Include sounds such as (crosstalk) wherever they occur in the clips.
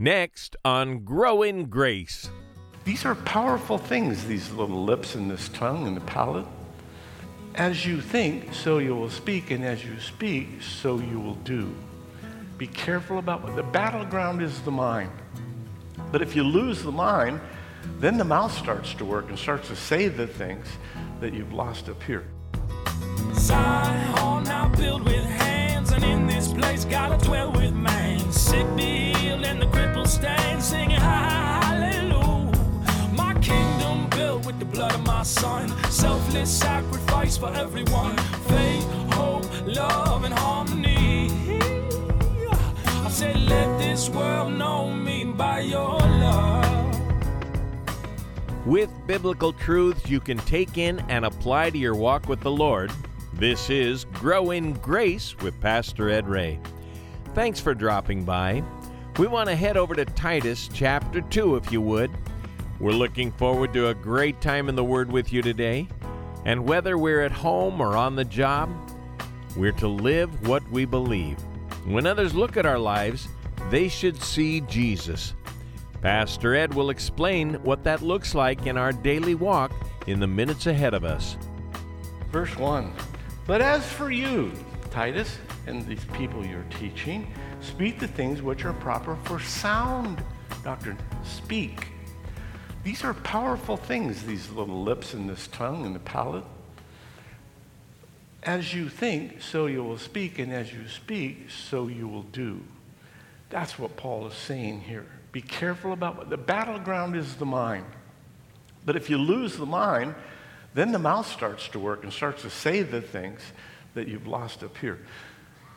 Next on Grow in Grace. These are powerful things, these little lips and this tongue and the palate. As you think, so you will speak, and as you speak, so you will do. Be careful about what the battleground is the mind. But if you lose the mind, then the mouth starts to work and starts to say the things that you've lost up here. Zion now built with hands, and in this place gotta dwell with man. Sick be healed and the crippled hallelujah. My kingdom built with the blood of my son, selfless sacrifice for everyone. Faith, hope, love, and harmony. I said, let this world know me by your love. With biblical truths you can take in and apply to your walk with the Lord, this is Grow in Grace with Pastor Ed Ray. Thanks for dropping by. We want to head over to Titus chapter 2 if you would. We're looking forward to a great time in the Word with you today. And whether we're at home or on the job, we're to live what we believe. When others look at our lives, they should see Jesus. Pastor Ed will explain what that looks like in our daily walk in the minutes ahead of us. Verse 1 But as for you, Titus, and these people you're teaching, speak the things which are proper for sound doctrine. Speak. These are powerful things, these little lips and this tongue and the palate. As you think, so you will speak, and as you speak, so you will do. That's what Paul is saying here. Be careful about what the battleground is the mind. But if you lose the mind, then the mouth starts to work and starts to say the things that you've lost up here.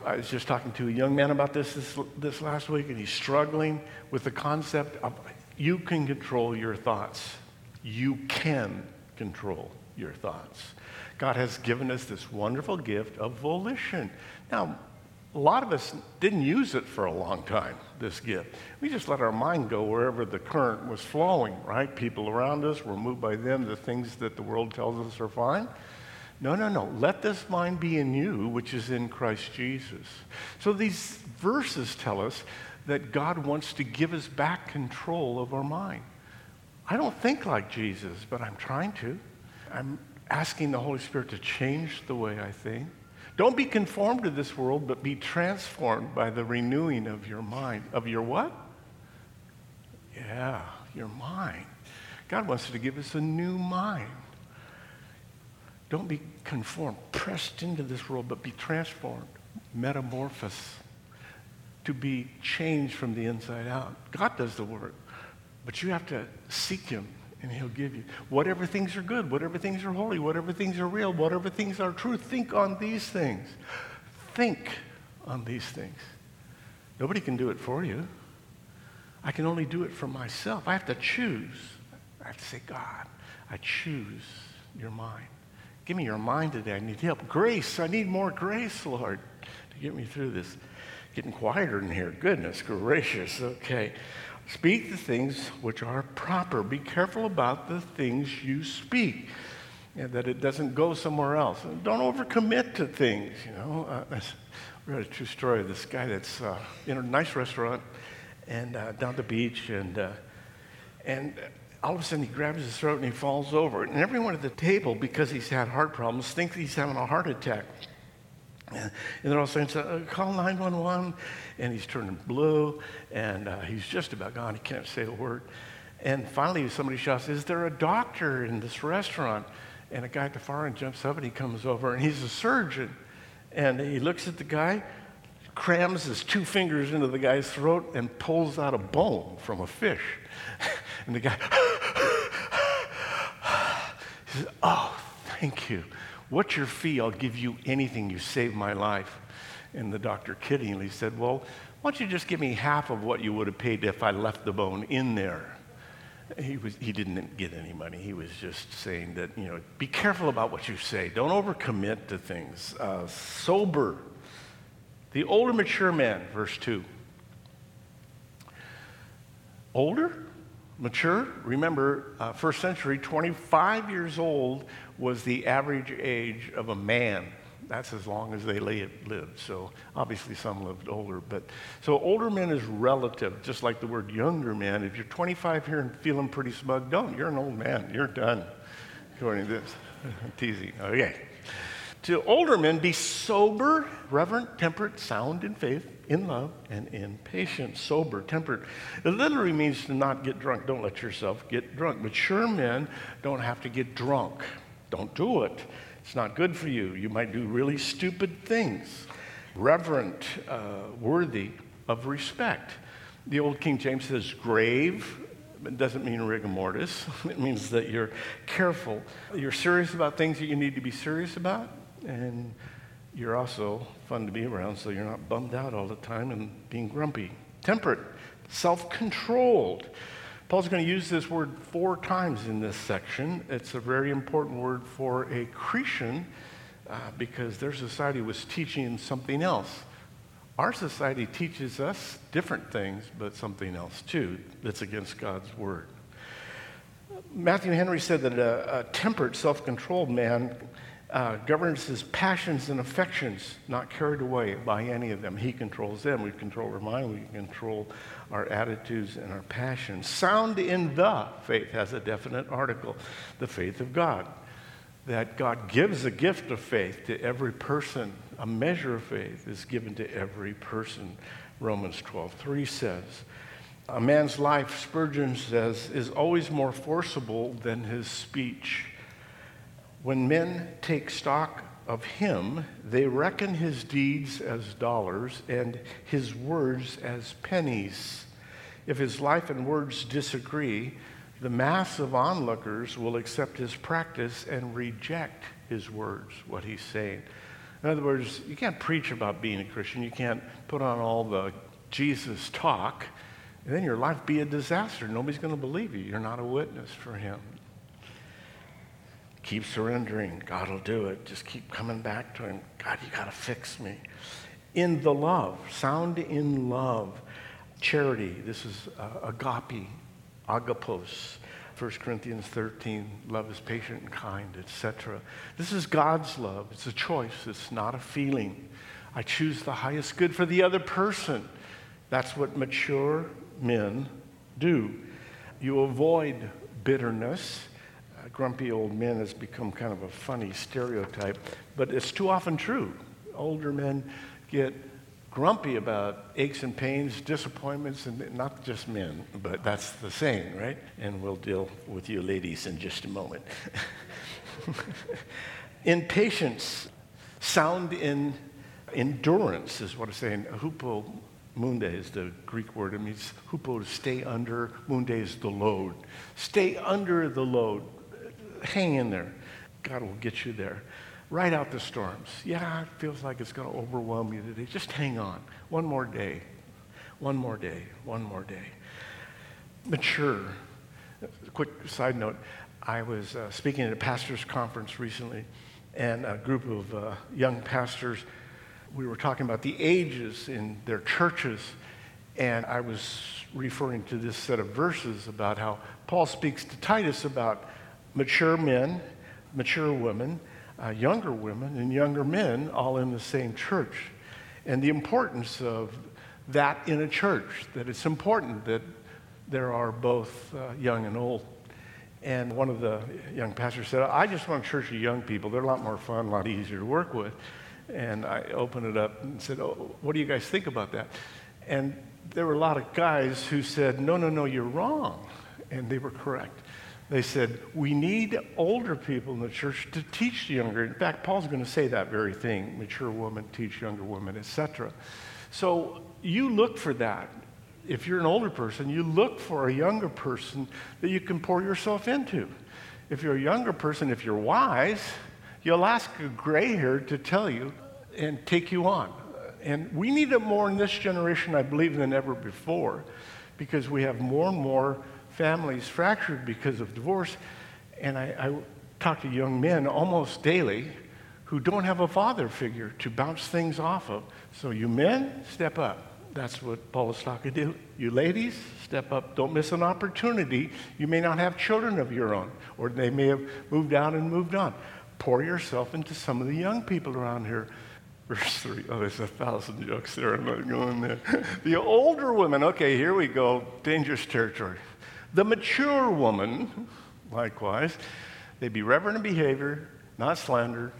I was just talking to a young man about this, this this last week, and he's struggling with the concept of you can control your thoughts. You can control your thoughts. God has given us this wonderful gift of volition. Now, a lot of us didn't use it for a long time, this gift. We just let our mind go wherever the current was flowing, right? People around us were moved by them, the things that the world tells us are fine. No, no, no. Let this mind be in you, which is in Christ Jesus. So these verses tell us that God wants to give us back control of our mind. I don't think like Jesus, but I'm trying to. I'm asking the Holy Spirit to change the way I think. Don't be conformed to this world, but be transformed by the renewing of your mind. Of your what? Yeah, your mind. God wants to give us a new mind. Don't be conformed, pressed into this world, but be transformed, metamorphose, to be changed from the inside out. God does the work, but you have to seek Him and He'll give you. Whatever things are good, whatever things are holy, whatever things are real, whatever things are true, think on these things. Think on these things. Nobody can do it for you. I can only do it for myself. I have to choose. I have to say, God, I choose your mind. Give me your mind today. I need help. Grace. I need more grace, Lord, to get me through this. Getting quieter in here. Goodness gracious. Okay. Speak the things which are proper. Be careful about the things you speak, and that it doesn't go somewhere else. And don't overcommit to things. You know, uh, I read a true story of this guy that's uh, in a nice restaurant and uh, down the beach, and uh, and all of a sudden he grabs his throat and he falls over. And everyone at the table, because he's had heart problems, thinks he's having a heart attack. And they're all saying, uh, call 911. And he's turning blue, and uh, he's just about gone. He can't say a word. And finally, somebody shouts, Is there a doctor in this restaurant? And a guy at the far end jumps up and he comes over, and he's a surgeon. And he looks at the guy, crams his two fingers into the guy's throat, and pulls out a bone from a fish. (laughs) and the guy, (sighs) he says, Oh, thank you. What's your fee? I'll give you anything. You saved my life. And the doctor kiddingly said, Well, why don't you just give me half of what you would have paid if I left the bone in there? He, was, he didn't get any money. He was just saying that, you know, be careful about what you say. Don't overcommit to things. Uh, sober. The older, mature man, verse 2. Older? Mature. Remember, uh, first century, 25 years old was the average age of a man. That's as long as they lived. So obviously some lived older. But so older men is relative, just like the word younger man. If you're 25 here and feeling pretty smug, don't. You're an old man. You're done, according to this. (laughs) teasing. Okay. To older men, be sober, reverent, temperate, sound in faith, in love, and in patience. Sober, temperate. It literally means to not get drunk. Don't let yourself get drunk. Mature men don't have to get drunk. Don't do it. It's not good for you. You might do really stupid things. Reverent, uh, worthy of respect. The old King James says grave. It doesn't mean rigor mortis. (laughs) It means that you're careful. You're serious about things that you need to be serious about and you're also fun to be around, so you're not bummed out all the time and being grumpy. Temperate, self controlled. Paul's going to use this word four times in this section. It's a very important word for a Cretan uh, because their society was teaching something else. Our society teaches us different things, but something else too that's against God's word. Matthew Henry said that a, a temperate, self controlled man uh, governs his passions and affections, not carried away by any of them. He controls them. We control our mind, we control our attitudes and our passions. Sound in the faith has a definite article the faith of God. That God gives a gift of faith to every person. A measure of faith is given to every person. Romans 12 3 says. A man's life, Spurgeon says, is always more forcible than his speech. When men take stock of him, they reckon his deeds as dollars and his words as pennies. If his life and words disagree, the mass of onlookers will accept his practice and reject his words, what he's saying. In other words, you can't preach about being a Christian. You can't put on all the Jesus talk, and then your life be a disaster. Nobody's going to believe you. You're not a witness for him. Keep surrendering. God will do it. Just keep coming back to Him. God, you got to fix me. In the love, sound in love. Charity, this is uh, agape, agapos. 1 Corinthians 13, love is patient and kind, etc. This is God's love. It's a choice, it's not a feeling. I choose the highest good for the other person. That's what mature men do. You avoid bitterness grumpy old men has become kind of a funny stereotype, but it's too often true. Older men get grumpy about aches and pains, disappointments, and not just men, but that's the same, right? And we'll deal with you ladies in just a moment. (laughs) in patience, sound in endurance is what I'm saying. Hupo munde is the Greek word. It means hupo to stay under, munde is the load. Stay under the load hang in there. God will get you there. Ride out the storms. Yeah, it feels like it's going to overwhelm you today. Just hang on. One more day. One more day. One more day. Mature. quick side note I was uh, speaking at a pastor's conference recently, and a group of uh, young pastors, we were talking about the ages in their churches, and I was referring to this set of verses about how Paul speaks to Titus about mature men, mature women, uh, younger women, and younger men all in the same church. And the importance of that in a church, that it's important that there are both uh, young and old. And one of the young pastors said, I just want a church of young people. They're a lot more fun, a lot easier to work with. And I opened it up and said, oh, What do you guys think about that? And there were a lot of guys who said, No, no, no, you're wrong. And they were correct. They said, We need older people in the church to teach the younger. In fact, Paul's going to say that very thing mature women teach younger women, etc. So you look for that. If you're an older person, you look for a younger person that you can pour yourself into. If you're a younger person, if you're wise, you'll ask a gray hair to tell you and take you on. And we need it more in this generation, I believe, than ever before, because we have more and more families fractured because of divorce. And I, I talk to young men almost daily who don't have a father figure to bounce things off of. So, you men, step up. That's what Paul is talking to. You ladies, step up. Don't miss an opportunity. You may not have children of your own, or they may have moved out and moved on. pour yourself into some of the young people around here. Verse 3. Oh, there's a thousand jokes there. I'm not going there. (laughs) the older women, okay, here we go. Dangerous territory. The mature woman, likewise, they be reverent in behavior, not slander,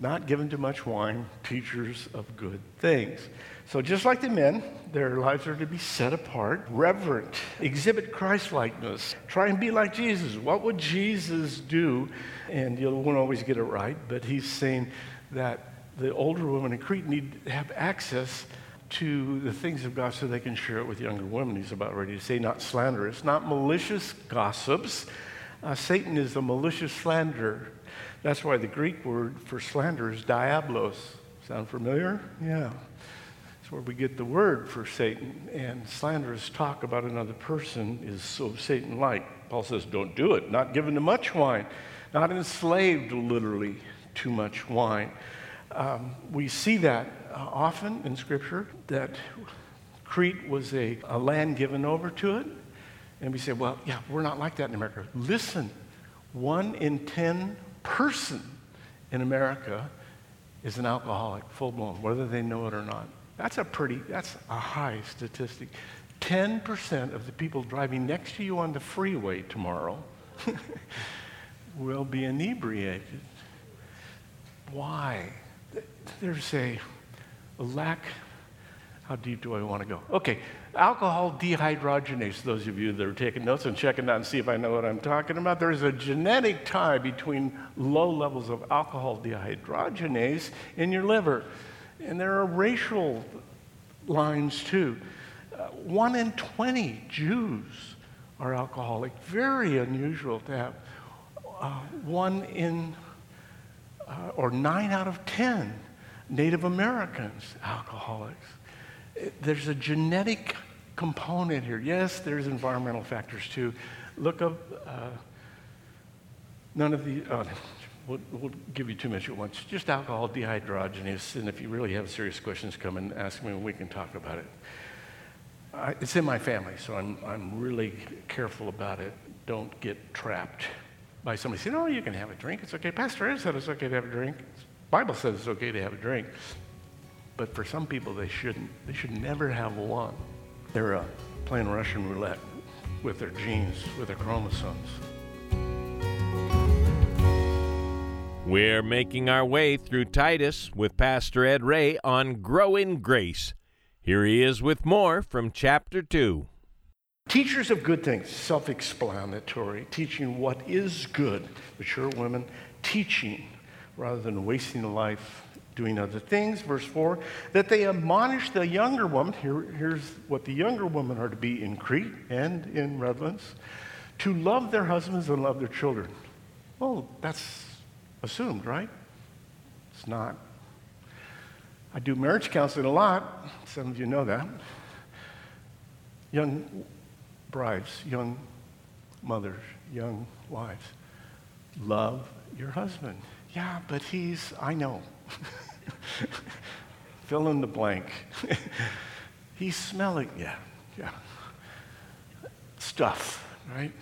not given to much wine, teachers of good things. So, just like the men, their lives are to be set apart, reverent, exhibit Christ likeness, try and be like Jesus. What would Jesus do? And you won't always get it right, but he's saying that the older women in Crete need to have access to the things of God so they can share it with younger women. He's about ready to say, not slanderous, not malicious gossips. Uh, Satan is a malicious slanderer. That's why the Greek word for slander is diablos. Sound familiar? Yeah. That's where we get the word for Satan. And slanderous talk about another person is so Satan like. Paul says, don't do it. Not given to much wine, not enslaved literally to much wine. Um, we see that often in Scripture that Crete was a, a land given over to it. And we say, well, yeah, we're not like that in America. Listen, one in 10 person in America is an alcoholic, full blown, whether they know it or not. That's a pretty, that's a high statistic. 10% of the people driving next to you on the freeway tomorrow (laughs) will be inebriated. Why? There's a, lack. How deep do I want to go? Okay, alcohol dehydrogenase, those of you that are taking notes and checking out and see if I know what I'm talking about, there's a genetic tie between low levels of alcohol dehydrogenase in your liver. And there are racial lines too. Uh, one in 20 Jews are alcoholic. Very unusual to have uh, one in, uh, or nine out of 10 Native Americans alcoholics. There's a genetic component here. Yes, there's environmental factors too. Look up, uh, none of the, oh, (laughs) We'll, we'll, give you too much at once. Just alcohol dehydrogenase, and if you really have serious questions, come and ask me and we can talk about it. I, it's in my family, so I'm, I'm really careful about it. Don't get trapped by somebody saying, oh, you can have a drink. It's okay. Pastor Ed said it's okay to have a drink. The Bible says it's okay to have a drink. But for some people, they shouldn't. They should never have one. They're uh, playing Russian roulette with their genes, with their chromosomes. We're making our way through Titus with Pastor Ed Ray on Grow in Grace. Here he is with more from chapter 2. Teachers of good things, self explanatory, teaching what is good. Mature women teaching rather than wasting a life doing other things. Verse 4 that they admonish the younger woman. Here, here's what the younger women are to be in Crete and in Redlands to love their husbands and love their children. Well, that's assumed, right? It's not. I do marriage counseling a lot. Some of you know that. Young brides, young mothers, young wives, love your husband. Yeah, but he's, I know. (laughs) Fill in the blank. (laughs) he's smelling, yeah, yeah. Stuff, right?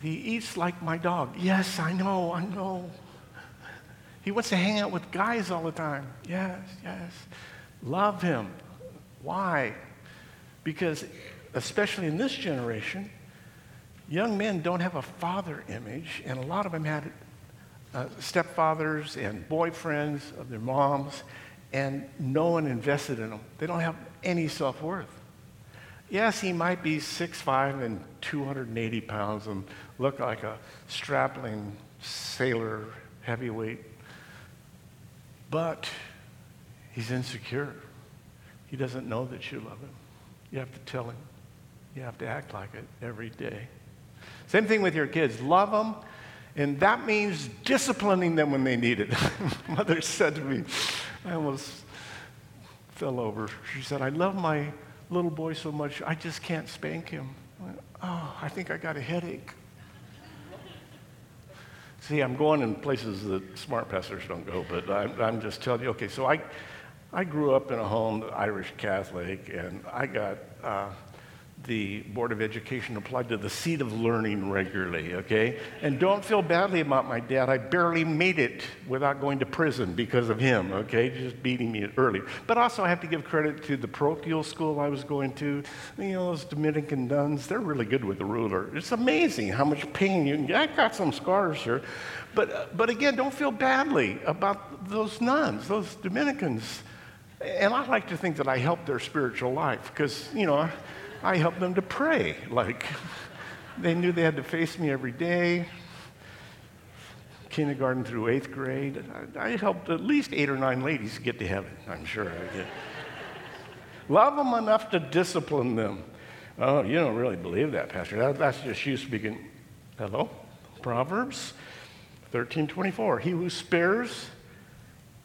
He eats like my dog. Yes, I know, I know. He wants to hang out with guys all the time. Yes, yes. Love him. Why? Because, especially in this generation, young men don't have a father image, and a lot of them had uh, stepfathers and boyfriends of their moms, and no one invested in them. They don't have any self worth. Yes, he might be 6'5 and 280 pounds and look like a strapping sailor heavyweight, but he's insecure. He doesn't know that you love him. You have to tell him. You have to act like it every day. Same thing with your kids. Love them, and that means disciplining them when they need it. (laughs) Mother said to me, I almost fell over. She said, I love my little boy so much, I just can't spank him. I went, oh, I think I got a headache. See, I'm going in places that smart pastors don't go, but I'm, I'm just telling you, okay, so I, I grew up in a home, Irish Catholic, and I got uh, the Board of Education applied to the seat of learning regularly, okay? And don't feel badly about my dad. I barely made it without going to prison because of him, okay? Just beating me early. But also, I have to give credit to the parochial school I was going to. You know, those Dominican nuns, they're really good with the ruler. It's amazing how much pain you can get. I got some scars here. But, but again, don't feel badly about those nuns, those Dominicans. And I like to think that I helped their spiritual life because, you know, I helped them to pray. Like, they knew they had to face me every day, kindergarten through eighth grade. I, I helped at least eight or nine ladies get to heaven, I'm sure. Love them enough to discipline them. Oh, you don't really believe that, Pastor. That, that's just you speaking. Hello? Proverbs 13:24. He who spares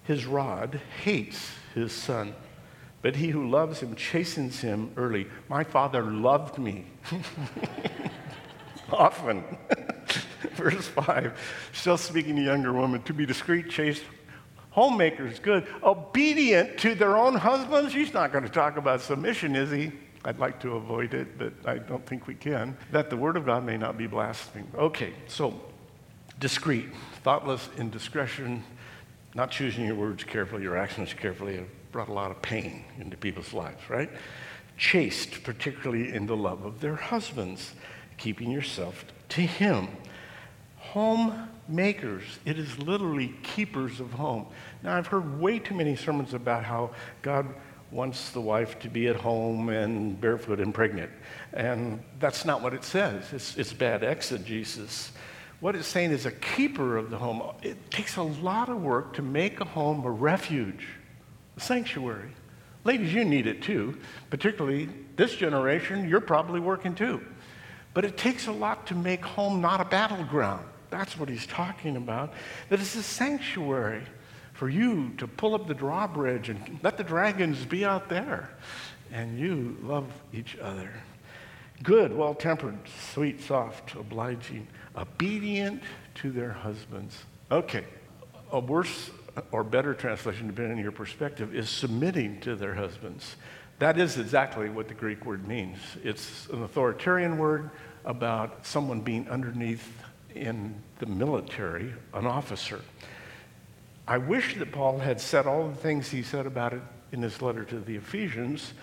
his rod hates his son but he who loves him chastens him early. My father loved me. (laughs) Often. (laughs) Verse 5, still speaking to younger women, to be discreet, chaste, homemakers, good, obedient to their own husbands. He's not going to talk about submission, is he? I'd like to avoid it, but I don't think we can. That the word of God may not be blasphemed. Okay, so discreet, thoughtless indiscretion, not choosing your words carefully, your actions carefully, brought a lot of pain into people's lives, right? Chaste, particularly in the love of their husbands, keeping yourself to Him. Homemakers, it is literally keepers of home. Now, I've heard way too many sermons about how God wants the wife to be at home and barefoot and pregnant. And that's not what it says. It's, it's bad exegesis. What it's saying is a keeper of the home. It takes a lot of work to make a home a refuge sanctuary. Ladies, you need it too, particularly this generation, you're probably working too. But it takes a lot to make home not a battleground. That's what he's talking about. That it's a sanctuary for you to pull up the drawbridge and let the dragons be out there. And you love each other. Good, well tempered, sweet, soft, obliging, obedient to their husbands. Okay, a worse or better translation, depending on your perspective, is submitting to their husbands. That is exactly what the Greek word means. It's an authoritarian word about someone being underneath in the military, an officer. I wish that Paul had said all the things he said about it in his letter to the Ephesians,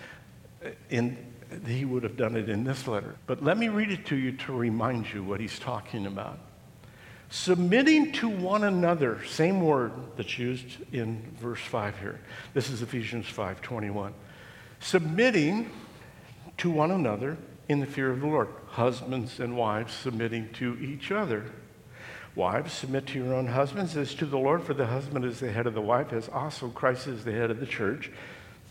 in, he would have done it in this letter. But let me read it to you to remind you what he's talking about submitting to one another same word that's used in verse 5 here. This is ephesians 5.21 submitting to one another in the fear of the lord. Husbands and wives submitting to each other. Wives submit to your own husbands as to the lord for the husband is the head of the wife as also christ is the head of the church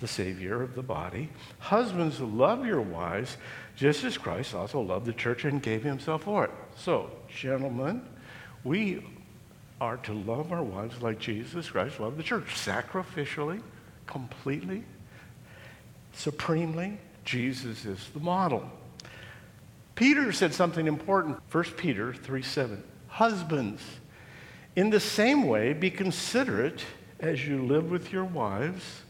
the savior of the body. Husbands love your wives just as christ also loved the church and gave himself for it. So gentlemen we are to love our wives like Jesus Christ loved the church, sacrificially, completely, supremely. Jesus is the model. Peter said something important. 1 Peter 3 7. Husbands, in the same way, be considerate as you live with your wives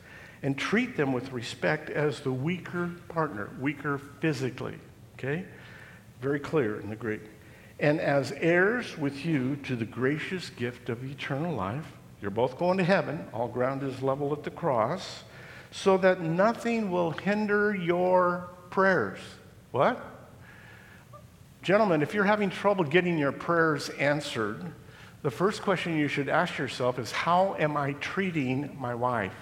and treat them with respect as the weaker partner, weaker physically. Okay? Very clear in the Greek and as heirs with you to the gracious gift of eternal life. You're both going to heaven, all ground is level at the cross, so that nothing will hinder your prayers. What? Gentlemen, if you're having trouble getting your prayers answered, the first question you should ask yourself is How am I treating my wife?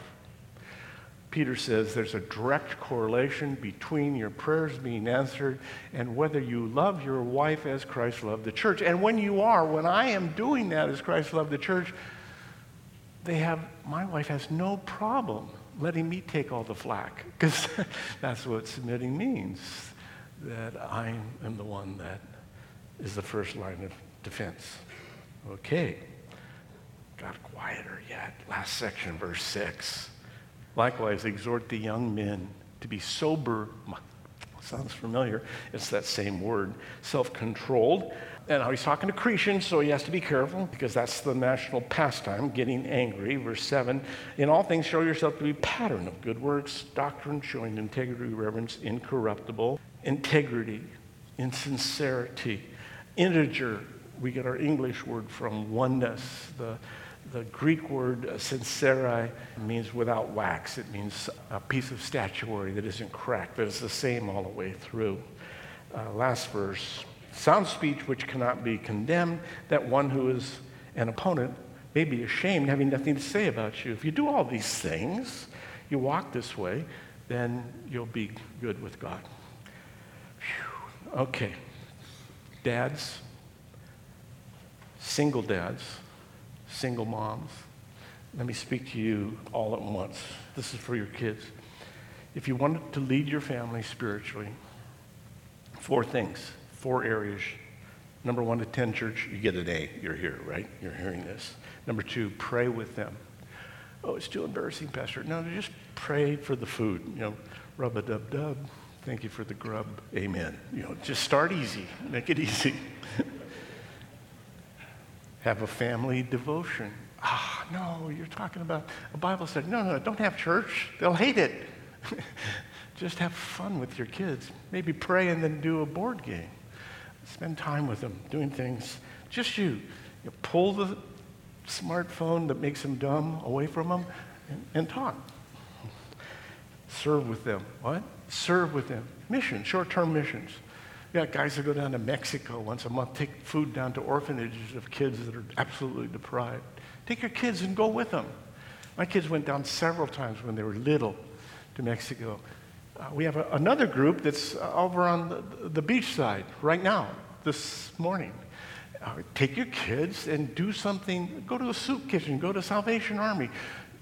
Peter says there's a direct correlation between your prayers being answered and whether you love your wife as Christ loved the church. And when you are, when I am doing that as Christ loved the church, they have, my wife has no problem letting me take all the flack because (laughs) that's what submitting means that I am the one that is the first line of defense. Okay. Got quieter yet. Last section, verse 6. Likewise, exhort the young men to be sober. Sounds familiar. It's that same word, self controlled. And he's talking to Cretans, so he has to be careful because that's the national pastime, getting angry. Verse 7 In all things, show yourself to be a pattern of good works, doctrine, showing integrity, reverence, incorruptible, integrity, insincerity. Integer, we get our English word from oneness. The, the Greek word uh, sinceri means without wax. It means a piece of statuary that isn't cracked, but it's the same all the way through. Uh, last verse sound speech which cannot be condemned, that one who is an opponent may be ashamed, having nothing to say about you. If you do all these things, you walk this way, then you'll be good with God. Whew. Okay. Dads, single dads, single moms, let me speak to you all at once. This is for your kids. If you want to lead your family spiritually, four things, four areas. Number one, attend church. You get an A. You're here, right? You're hearing this. Number two, pray with them. Oh, it's too embarrassing, Pastor. No, just pray for the food. You know, rub a dub dub. Thank you for the grub. Amen. You know, just start easy. Make it (laughs) easy. Have a family devotion. Ah, no, you're talking about a Bible study. No, no, don't have church. They'll hate it. (laughs) just have fun with your kids. Maybe pray and then do a board game. Spend time with them, doing things. Just you. you pull the smartphone that makes them dumb away from them and, and talk. Serve with them. What? Serve with them. Missions, short term missions. Yeah, guys that go down to Mexico once a month, take food down to orphanages of kids that are absolutely deprived. Take your kids and go with them. My kids went down several times when they were little to Mexico. Uh, we have a, another group that's uh, over on the, the beach side right now, this morning. Uh, take your kids and do something. Go to a soup kitchen, go to Salvation Army,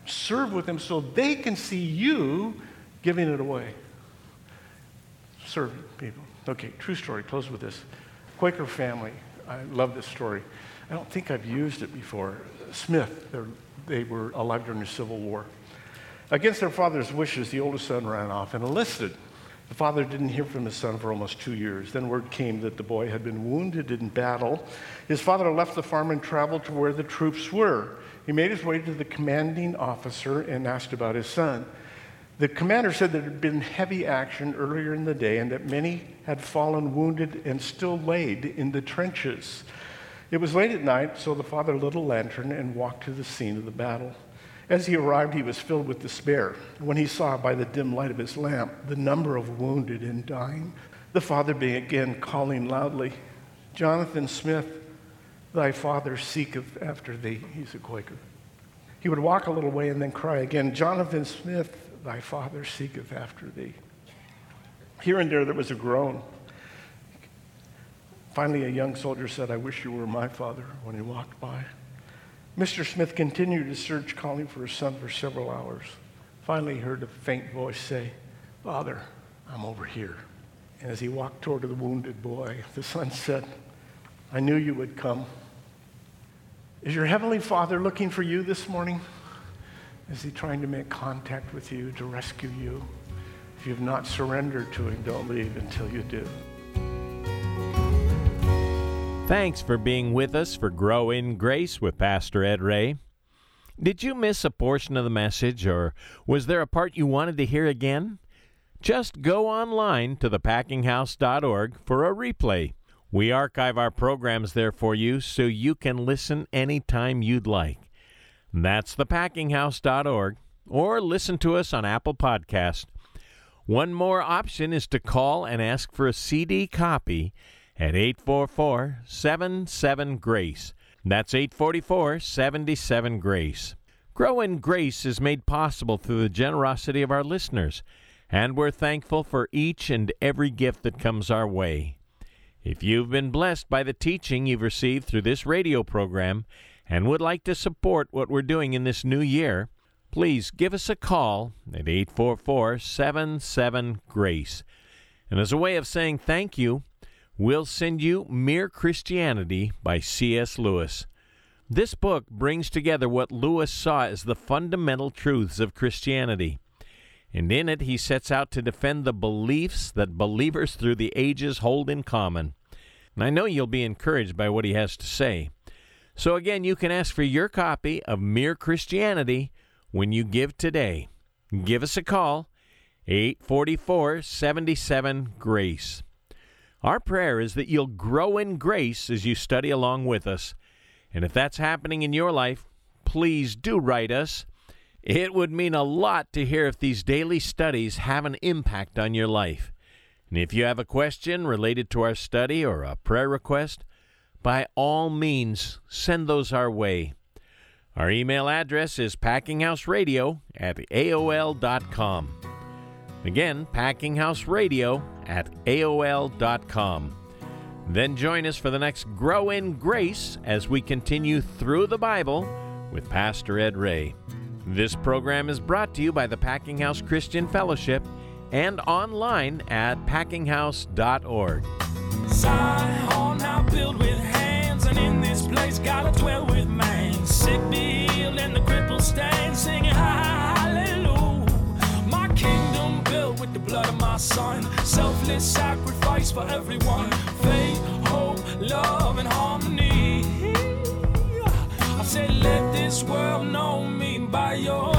serve with them so they can see you giving it away. Serving people. Okay, true story. Close with this. Quaker family. I love this story. I don't think I've used it before. Smith, they were alive during the Civil War. Against their father's wishes, the oldest son ran off and enlisted. The father didn't hear from his son for almost two years. Then word came that the boy had been wounded in battle. His father left the farm and traveled to where the troops were. He made his way to the commanding officer and asked about his son. The commander said there had been heavy action earlier in the day and that many had fallen wounded and still laid in the trenches. It was late at night, so the father lit a lantern and walked to the scene of the battle. As he arrived, he was filled with despair when he saw by the dim light of his lamp the number of wounded and dying. The father began again calling loudly, Jonathan Smith, thy father seeketh after thee. He's a Quaker. He would walk a little way and then cry again, Jonathan Smith, thy father seeketh after thee. Here and there, there was a groan. Finally, a young soldier said, I wish you were my father, when he walked by. Mr. Smith continued his search, calling for his son for several hours. Finally, he heard a faint voice say, Father, I'm over here. And as he walked toward the wounded boy, the son said, I knew you would come. Is your heavenly father looking for you this morning? Is he trying to make contact with you to rescue you? If you've not surrendered to him, don't leave until you do. Thanks for being with us for Grow in Grace with Pastor Ed Ray. Did you miss a portion of the message, or was there a part you wanted to hear again? Just go online to thepackinghouse.org for a replay. We archive our programs there for you so you can listen anytime you'd like. That's thepackinghouse.org or listen to us on Apple Podcast. One more option is to call and ask for a CD copy at 844 77 Grace. That's 844 77 Grace. Grow in Grace is made possible through the generosity of our listeners, and we're thankful for each and every gift that comes our way. If you've been blessed by the teaching you've received through this radio program, and would like to support what we're doing in this new year, please give us a call at 844 77 Grace. And as a way of saying thank you, we'll send you Mere Christianity by C.S. Lewis. This book brings together what Lewis saw as the fundamental truths of Christianity. And in it, he sets out to defend the beliefs that believers through the ages hold in common. And I know you'll be encouraged by what he has to say. So again, you can ask for your copy of Mere Christianity when you give today. Give us a call 844 77 Grace. Our prayer is that you'll grow in grace as you study along with us. And if that's happening in your life, please do write us. It would mean a lot to hear if these daily studies have an impact on your life. And if you have a question related to our study or a prayer request, by all means, send those our way. Our email address is packinghouseradio at AOL.com. Again, packinghouseradio at AOL.com. Then join us for the next Grow in Grace as we continue through the Bible with Pastor Ed Ray. This program is brought to you by the Packing House Christian Fellowship and online at packinghouse.org. gotta dwell with man. Sick be and the crippled stand, singing hallelujah. My kingdom built with the blood of my son, selfless sacrifice for everyone. Faith, hope, love, and harmony. I said, let this world know me by your